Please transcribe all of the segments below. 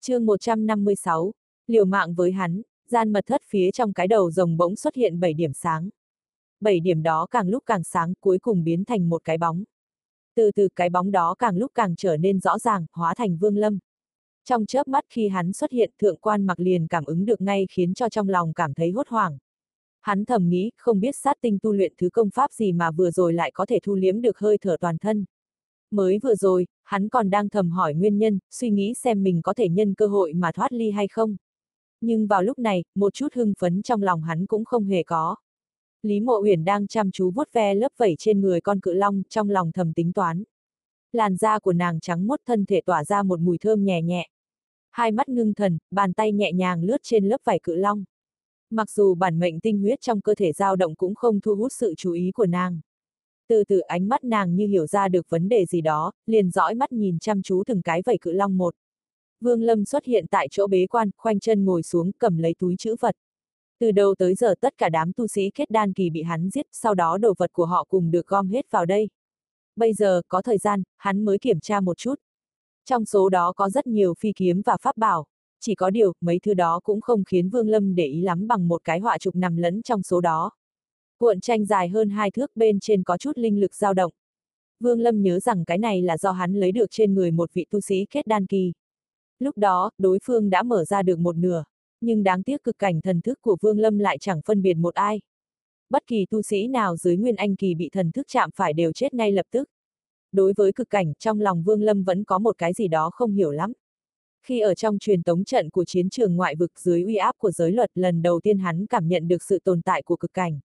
chương 156, liều mạng với hắn, gian mật thất phía trong cái đầu rồng bỗng xuất hiện 7 điểm sáng. 7 điểm đó càng lúc càng sáng cuối cùng biến thành một cái bóng. Từ từ cái bóng đó càng lúc càng trở nên rõ ràng, hóa thành vương lâm. Trong chớp mắt khi hắn xuất hiện thượng quan mặc liền cảm ứng được ngay khiến cho trong lòng cảm thấy hốt hoảng. Hắn thầm nghĩ, không biết sát tinh tu luyện thứ công pháp gì mà vừa rồi lại có thể thu liếm được hơi thở toàn thân. Mới vừa rồi, hắn còn đang thầm hỏi nguyên nhân, suy nghĩ xem mình có thể nhân cơ hội mà thoát ly hay không. Nhưng vào lúc này, một chút hưng phấn trong lòng hắn cũng không hề có. Lý Mộ Uyển đang chăm chú vuốt ve lớp vảy trên người con cự long, trong lòng thầm tính toán. Làn da của nàng trắng muốt thân thể tỏa ra một mùi thơm nhẹ nhẹ. Hai mắt ngưng thần, bàn tay nhẹ nhàng lướt trên lớp vảy cự long. Mặc dù bản mệnh tinh huyết trong cơ thể dao động cũng không thu hút sự chú ý của nàng. Từ từ ánh mắt nàng như hiểu ra được vấn đề gì đó, liền dõi mắt nhìn chăm chú từng cái vẩy cự long một. Vương Lâm xuất hiện tại chỗ bế quan, khoanh chân ngồi xuống cầm lấy túi chữ vật. Từ đầu tới giờ tất cả đám tu sĩ kết đan kỳ bị hắn giết, sau đó đồ vật của họ cùng được gom hết vào đây. Bây giờ, có thời gian, hắn mới kiểm tra một chút. Trong số đó có rất nhiều phi kiếm và pháp bảo. Chỉ có điều, mấy thứ đó cũng không khiến Vương Lâm để ý lắm bằng một cái họa trục nằm lẫn trong số đó. Cuộn tranh dài hơn hai thước bên trên có chút linh lực dao động. Vương Lâm nhớ rằng cái này là do hắn lấy được trên người một vị tu sĩ kết đan kỳ. Lúc đó, đối phương đã mở ra được một nửa, nhưng đáng tiếc cực cảnh thần thức của Vương Lâm lại chẳng phân biệt một ai. Bất kỳ tu sĩ nào dưới Nguyên Anh kỳ bị thần thức chạm phải đều chết ngay lập tức. Đối với cực cảnh, trong lòng Vương Lâm vẫn có một cái gì đó không hiểu lắm. Khi ở trong truyền tống trận của chiến trường ngoại vực dưới uy áp của giới luật lần đầu tiên hắn cảm nhận được sự tồn tại của cực cảnh.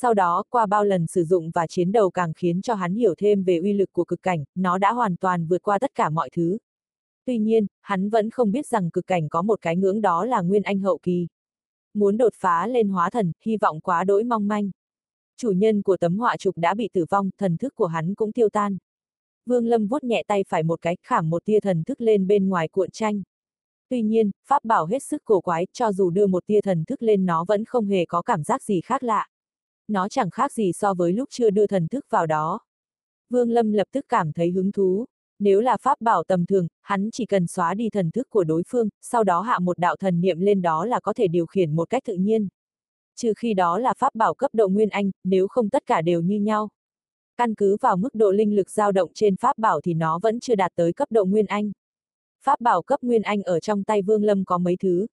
Sau đó, qua bao lần sử dụng và chiến đấu càng khiến cho hắn hiểu thêm về uy lực của cực cảnh, nó đã hoàn toàn vượt qua tất cả mọi thứ. Tuy nhiên, hắn vẫn không biết rằng cực cảnh có một cái ngưỡng đó là nguyên anh hậu kỳ. Muốn đột phá lên hóa thần, hy vọng quá đỗi mong manh. Chủ nhân của tấm họa trục đã bị tử vong, thần thức của hắn cũng tiêu tan. Vương Lâm vuốt nhẹ tay phải một cái, khảm một tia thần thức lên bên ngoài cuộn tranh. Tuy nhiên, pháp bảo hết sức cổ quái, cho dù đưa một tia thần thức lên nó vẫn không hề có cảm giác gì khác lạ. Nó chẳng khác gì so với lúc chưa đưa thần thức vào đó. Vương Lâm lập tức cảm thấy hứng thú. Nếu là pháp bảo tầm thường, hắn chỉ cần xóa đi thần thức của đối phương, sau đó hạ một đạo thần niệm lên đó là có thể điều khiển một cách tự nhiên. Trừ khi đó là pháp bảo cấp độ Nguyên Anh, nếu không tất cả đều như nhau. Căn cứ vào mức độ linh lực dao động trên pháp bảo thì nó vẫn chưa đạt tới cấp độ Nguyên Anh. Pháp bảo cấp Nguyên Anh ở trong tay Vương Lâm có mấy thứ.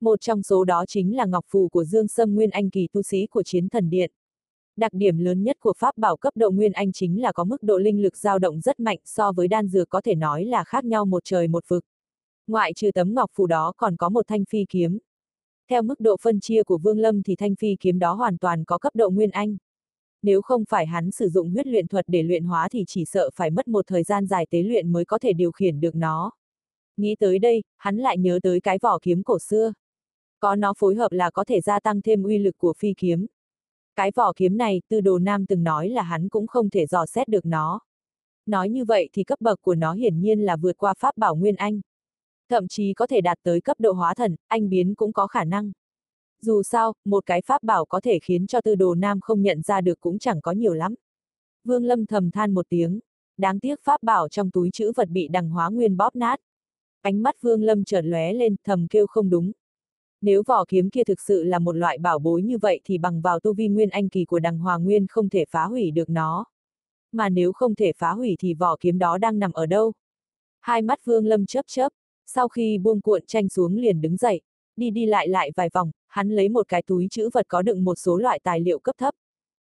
Một trong số đó chính là ngọc phù của Dương Sâm Nguyên Anh kỳ tu sĩ của chiến thần điện. Đặc điểm lớn nhất của pháp bảo cấp độ Nguyên Anh chính là có mức độ linh lực dao động rất mạnh so với đan dược có thể nói là khác nhau một trời một vực. Ngoại trừ tấm ngọc phù đó còn có một thanh phi kiếm. Theo mức độ phân chia của Vương Lâm thì thanh phi kiếm đó hoàn toàn có cấp độ Nguyên Anh. Nếu không phải hắn sử dụng huyết luyện thuật để luyện hóa thì chỉ sợ phải mất một thời gian dài tế luyện mới có thể điều khiển được nó. Nghĩ tới đây, hắn lại nhớ tới cái vỏ kiếm cổ xưa. Có nó phối hợp là có thể gia tăng thêm uy lực của phi kiếm. Cái vỏ kiếm này, tư đồ nam từng nói là hắn cũng không thể dò xét được nó. Nói như vậy thì cấp bậc của nó hiển nhiên là vượt qua pháp bảo Nguyên Anh. Thậm chí có thể đạt tới cấp độ hóa thần, anh biến cũng có khả năng. Dù sao, một cái pháp bảo có thể khiến cho tư đồ nam không nhận ra được cũng chẳng có nhiều lắm. Vương Lâm thầm than một tiếng. Đáng tiếc pháp bảo trong túi chữ vật bị đằng hóa nguyên bóp nát. Ánh mắt Vương Lâm chợt lóe lên, thầm kêu không đúng, nếu vỏ kiếm kia thực sự là một loại bảo bối như vậy thì bằng vào tu vi nguyên anh kỳ của đằng hòa nguyên không thể phá hủy được nó. Mà nếu không thể phá hủy thì vỏ kiếm đó đang nằm ở đâu? Hai mắt vương lâm chớp chớp, sau khi buông cuộn tranh xuống liền đứng dậy, đi đi lại lại vài vòng, hắn lấy một cái túi chữ vật có đựng một số loại tài liệu cấp thấp.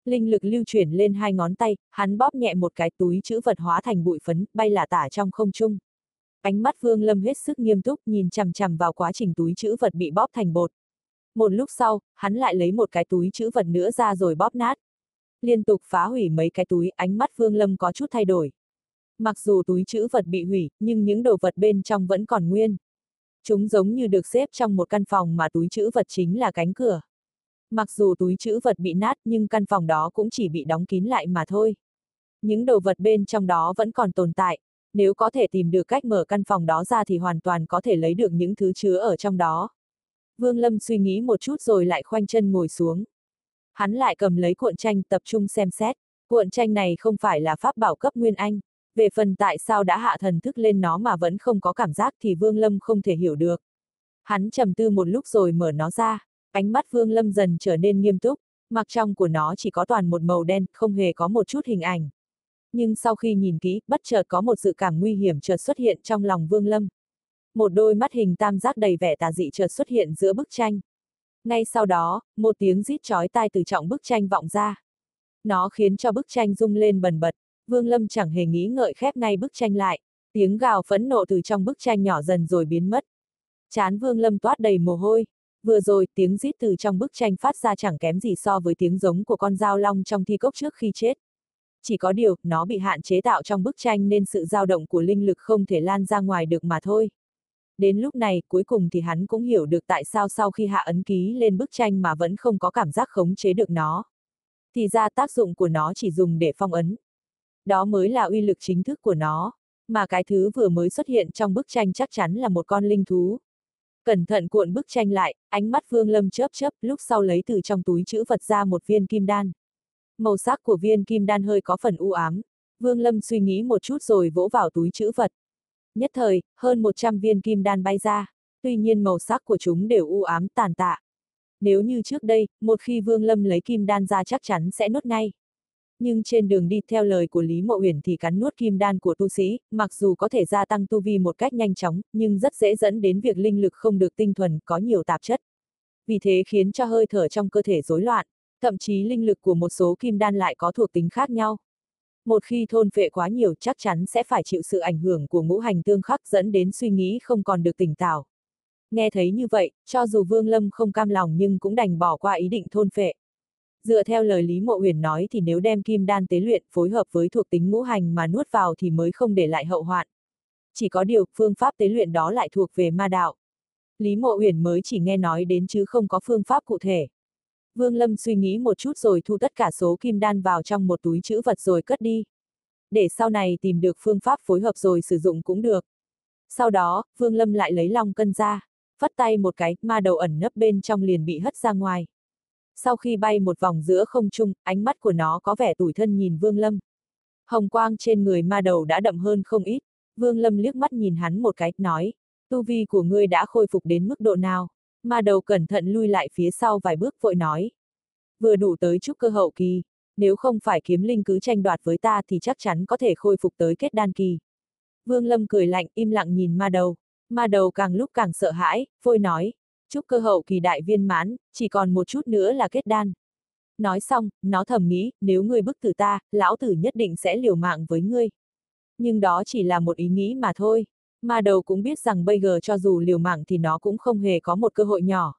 Linh lực lưu chuyển lên hai ngón tay, hắn bóp nhẹ một cái túi chữ vật hóa thành bụi phấn, bay lả tả trong không trung. Ánh mắt Vương Lâm hết sức nghiêm túc nhìn chằm chằm vào quá trình túi chữ vật bị bóp thành bột. Một lúc sau, hắn lại lấy một cái túi chữ vật nữa ra rồi bóp nát. Liên tục phá hủy mấy cái túi, ánh mắt Vương Lâm có chút thay đổi. Mặc dù túi chữ vật bị hủy, nhưng những đồ vật bên trong vẫn còn nguyên. Chúng giống như được xếp trong một căn phòng mà túi chữ vật chính là cánh cửa. Mặc dù túi chữ vật bị nát nhưng căn phòng đó cũng chỉ bị đóng kín lại mà thôi. Những đồ vật bên trong đó vẫn còn tồn tại, nếu có thể tìm được cách mở căn phòng đó ra thì hoàn toàn có thể lấy được những thứ chứa ở trong đó. Vương Lâm suy nghĩ một chút rồi lại khoanh chân ngồi xuống. Hắn lại cầm lấy cuộn tranh tập trung xem xét, cuộn tranh này không phải là pháp bảo cấp Nguyên Anh. Về phần tại sao đã hạ thần thức lên nó mà vẫn không có cảm giác thì Vương Lâm không thể hiểu được. Hắn trầm tư một lúc rồi mở nó ra, ánh mắt Vương Lâm dần trở nên nghiêm túc, mặc trong của nó chỉ có toàn một màu đen, không hề có một chút hình ảnh. Nhưng sau khi nhìn kỹ, bất chợt có một dự cảm nguy hiểm chợt xuất hiện trong lòng Vương Lâm. Một đôi mắt hình tam giác đầy vẻ tà dị chợt xuất hiện giữa bức tranh. Ngay sau đó, một tiếng rít chói tai từ trọng bức tranh vọng ra. Nó khiến cho bức tranh rung lên bần bật, Vương Lâm chẳng hề nghĩ ngợi khép ngay bức tranh lại. Tiếng gào phẫn nộ từ trong bức tranh nhỏ dần rồi biến mất. Chán Vương Lâm toát đầy mồ hôi. Vừa rồi, tiếng rít từ trong bức tranh phát ra chẳng kém gì so với tiếng giống của con dao long trong thi cốc trước khi chết. Chỉ có điều, nó bị hạn chế tạo trong bức tranh nên sự dao động của linh lực không thể lan ra ngoài được mà thôi. Đến lúc này, cuối cùng thì hắn cũng hiểu được tại sao sau khi hạ ấn ký lên bức tranh mà vẫn không có cảm giác khống chế được nó. Thì ra tác dụng của nó chỉ dùng để phong ấn. Đó mới là uy lực chính thức của nó. Mà cái thứ vừa mới xuất hiện trong bức tranh chắc chắn là một con linh thú. Cẩn thận cuộn bức tranh lại, ánh mắt Vương Lâm chớp chớp, lúc sau lấy từ trong túi chữ vật ra một viên kim đan. Màu sắc của viên kim đan hơi có phần u ám. Vương Lâm suy nghĩ một chút rồi vỗ vào túi chữ vật. Nhất thời, hơn 100 viên kim đan bay ra, tuy nhiên màu sắc của chúng đều u ám tàn tạ. Nếu như trước đây, một khi Vương Lâm lấy kim đan ra chắc chắn sẽ nuốt ngay. Nhưng trên đường đi theo lời của Lý Mộ Uyển thì cắn nuốt kim đan của tu sĩ, mặc dù có thể gia tăng tu vi một cách nhanh chóng, nhưng rất dễ dẫn đến việc linh lực không được tinh thuần, có nhiều tạp chất. Vì thế khiến cho hơi thở trong cơ thể rối loạn, thậm chí linh lực của một số kim đan lại có thuộc tính khác nhau. Một khi thôn phệ quá nhiều chắc chắn sẽ phải chịu sự ảnh hưởng của ngũ hành tương khắc dẫn đến suy nghĩ không còn được tỉnh táo. Nghe thấy như vậy, cho dù Vương Lâm không cam lòng nhưng cũng đành bỏ qua ý định thôn phệ. Dựa theo lời Lý Mộ Huyền nói thì nếu đem kim đan tế luyện phối hợp với thuộc tính ngũ hành mà nuốt vào thì mới không để lại hậu hoạn. Chỉ có điều, phương pháp tế luyện đó lại thuộc về ma đạo. Lý Mộ Huyền mới chỉ nghe nói đến chứ không có phương pháp cụ thể. Vương Lâm suy nghĩ một chút rồi thu tất cả số kim đan vào trong một túi chữ vật rồi cất đi. Để sau này tìm được phương pháp phối hợp rồi sử dụng cũng được. Sau đó, Vương Lâm lại lấy long cân ra, phất tay một cái, ma đầu ẩn nấp bên trong liền bị hất ra ngoài. Sau khi bay một vòng giữa không trung, ánh mắt của nó có vẻ tủi thân nhìn Vương Lâm. Hồng quang trên người ma đầu đã đậm hơn không ít, Vương Lâm liếc mắt nhìn hắn một cái, nói, tu vi của ngươi đã khôi phục đến mức độ nào? Ma đầu cẩn thận lui lại phía sau vài bước vội nói. Vừa đủ tới chút cơ hậu kỳ, nếu không phải kiếm linh cứ tranh đoạt với ta thì chắc chắn có thể khôi phục tới kết đan kỳ. Vương Lâm cười lạnh im lặng nhìn ma đầu. Ma đầu càng lúc càng sợ hãi, vội nói, chúc cơ hậu kỳ đại viên mãn, chỉ còn một chút nữa là kết đan. Nói xong, nó thầm nghĩ, nếu ngươi bức tử ta, lão tử nhất định sẽ liều mạng với ngươi. Nhưng đó chỉ là một ý nghĩ mà thôi. Ma đầu cũng biết rằng bây giờ cho dù liều mạng thì nó cũng không hề có một cơ hội nhỏ.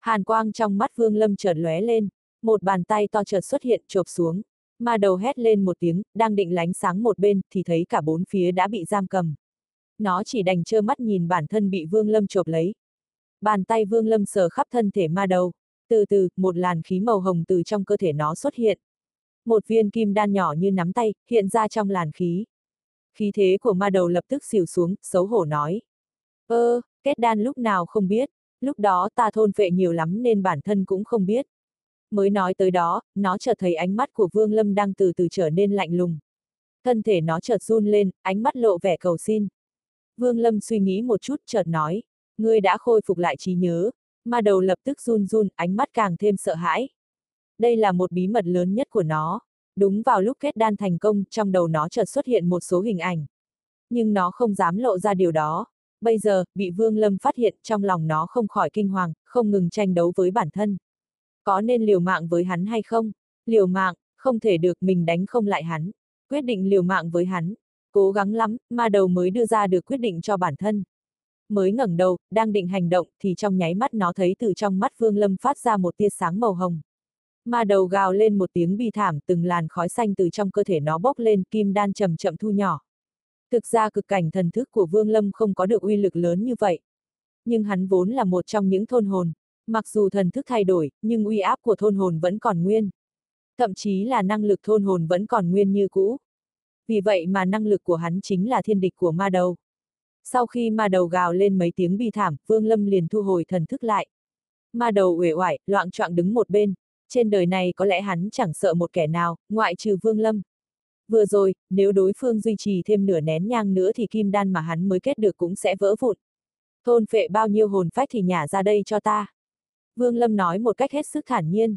Hàn quang trong mắt Vương Lâm chợt lóe lên, một bàn tay to chợt xuất hiện chộp xuống. Ma đầu hét lên một tiếng, đang định lánh sáng một bên, thì thấy cả bốn phía đã bị giam cầm. Nó chỉ đành trơ mắt nhìn bản thân bị Vương Lâm chộp lấy. Bàn tay Vương Lâm sờ khắp thân thể ma đầu. Từ từ, một làn khí màu hồng từ trong cơ thể nó xuất hiện. Một viên kim đan nhỏ như nắm tay, hiện ra trong làn khí. Khí thế của ma đầu lập tức xỉu xuống, xấu hổ nói. Ơ, kết đan lúc nào không biết, lúc đó ta thôn vệ nhiều lắm nên bản thân cũng không biết. Mới nói tới đó, nó chợt thấy ánh mắt của Vương Lâm đang từ từ trở nên lạnh lùng. Thân thể nó chợt run lên, ánh mắt lộ vẻ cầu xin. Vương Lâm suy nghĩ một chút chợt nói, ngươi đã khôi phục lại trí nhớ, ma đầu lập tức run run, ánh mắt càng thêm sợ hãi. Đây là một bí mật lớn nhất của nó. Đúng vào lúc kết đan thành công, trong đầu nó chợt xuất hiện một số hình ảnh. Nhưng nó không dám lộ ra điều đó. Bây giờ, bị Vương Lâm phát hiện trong lòng nó không khỏi kinh hoàng, không ngừng tranh đấu với bản thân. Có nên liều mạng với hắn hay không? Liều mạng, không thể được mình đánh không lại hắn. Quyết định liều mạng với hắn. Cố gắng lắm, ma đầu mới đưa ra được quyết định cho bản thân. Mới ngẩng đầu, đang định hành động, thì trong nháy mắt nó thấy từ trong mắt Vương Lâm phát ra một tia sáng màu hồng. Ma đầu gào lên một tiếng bi thảm, từng làn khói xanh từ trong cơ thể nó bốc lên, kim đan chậm chậm thu nhỏ. Thực ra cực cảnh thần thức của Vương Lâm không có được uy lực lớn như vậy. Nhưng hắn vốn là một trong những thôn hồn. Mặc dù thần thức thay đổi, nhưng uy áp của thôn hồn vẫn còn nguyên. Thậm chí là năng lực thôn hồn vẫn còn nguyên như cũ. Vì vậy mà năng lực của hắn chính là thiên địch của ma đầu. Sau khi ma đầu gào lên mấy tiếng bi thảm, Vương Lâm liền thu hồi thần thức lại. Ma đầu uể oải, loạn choạng đứng một bên, trên đời này có lẽ hắn chẳng sợ một kẻ nào, ngoại trừ Vương Lâm. Vừa rồi, nếu đối phương duy trì thêm nửa nén nhang nữa thì kim đan mà hắn mới kết được cũng sẽ vỡ vụn. Thôn phệ bao nhiêu hồn phách thì nhả ra đây cho ta. Vương Lâm nói một cách hết sức thản nhiên.